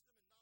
them and not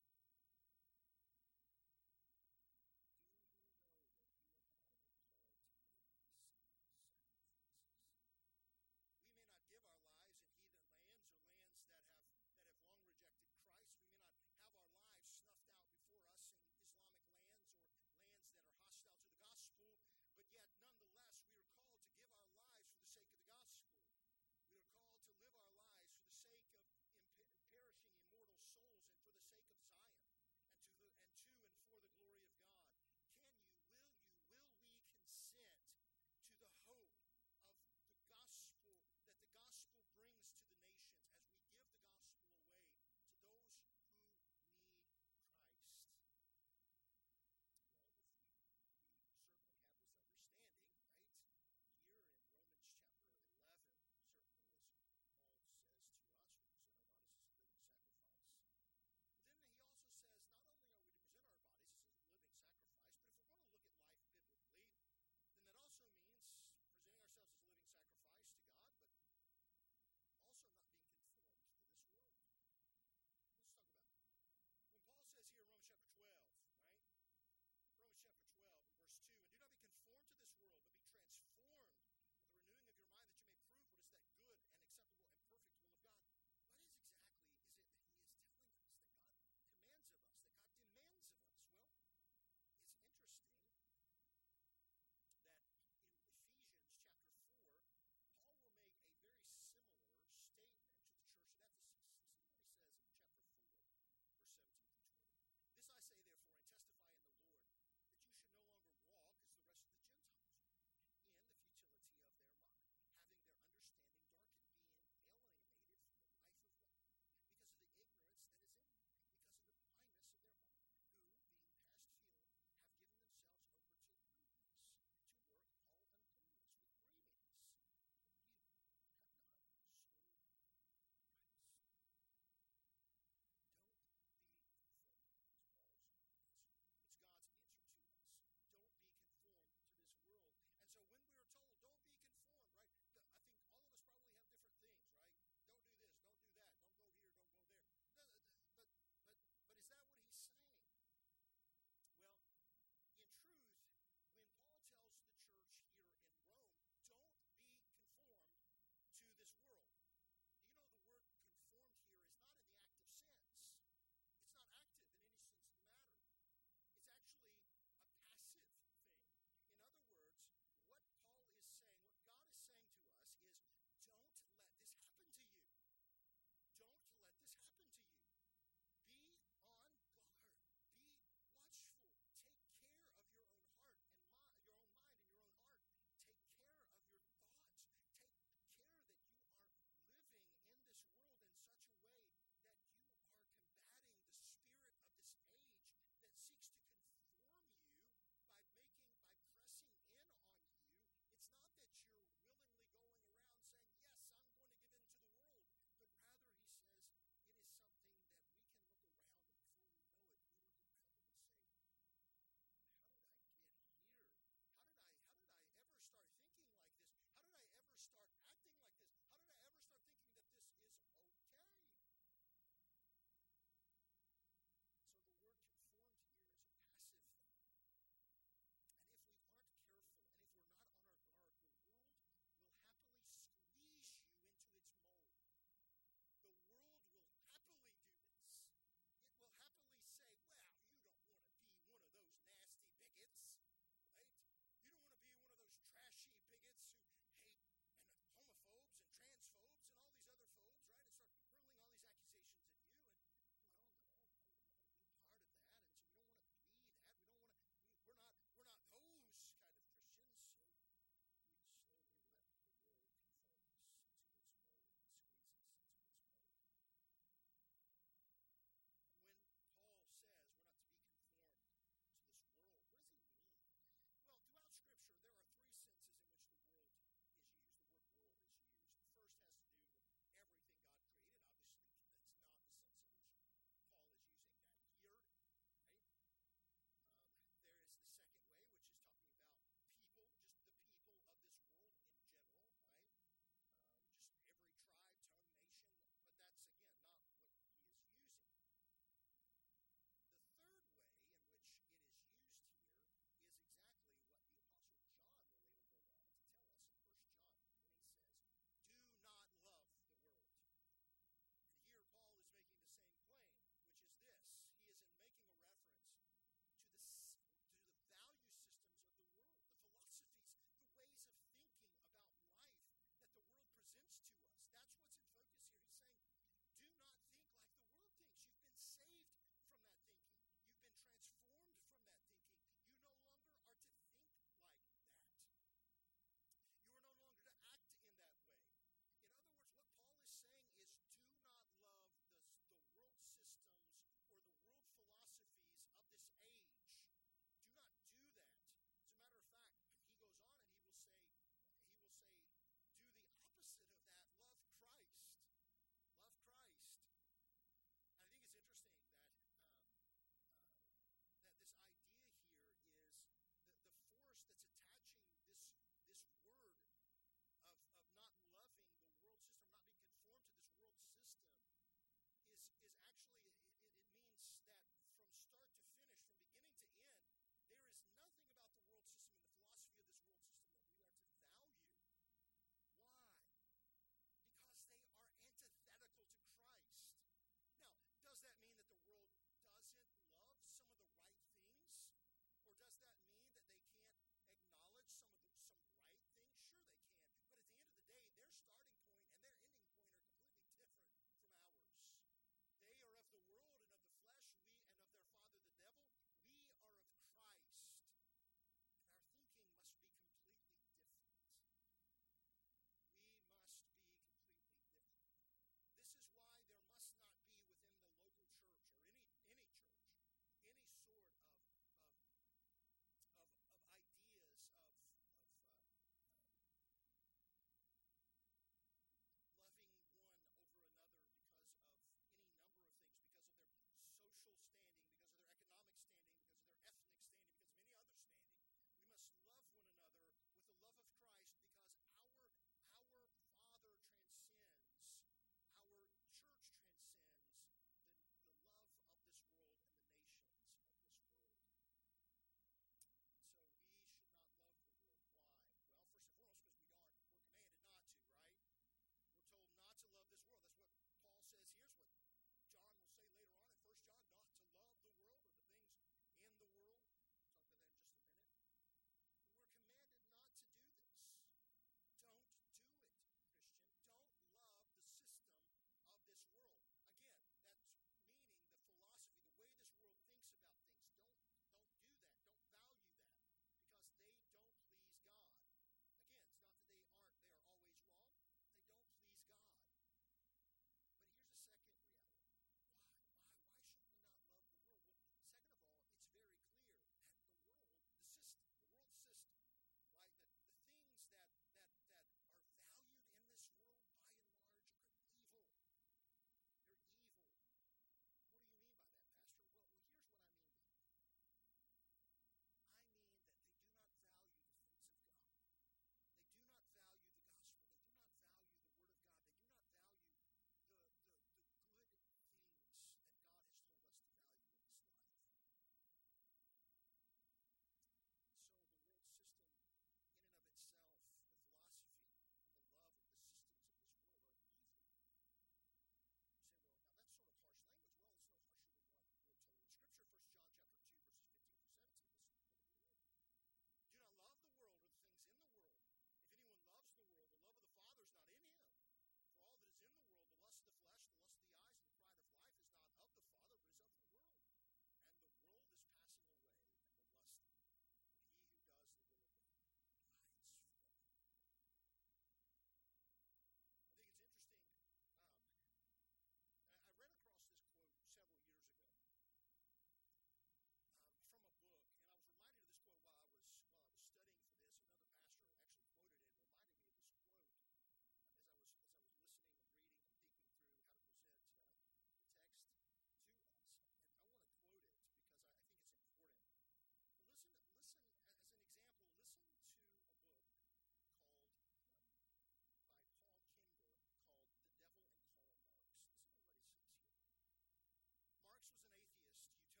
trust you to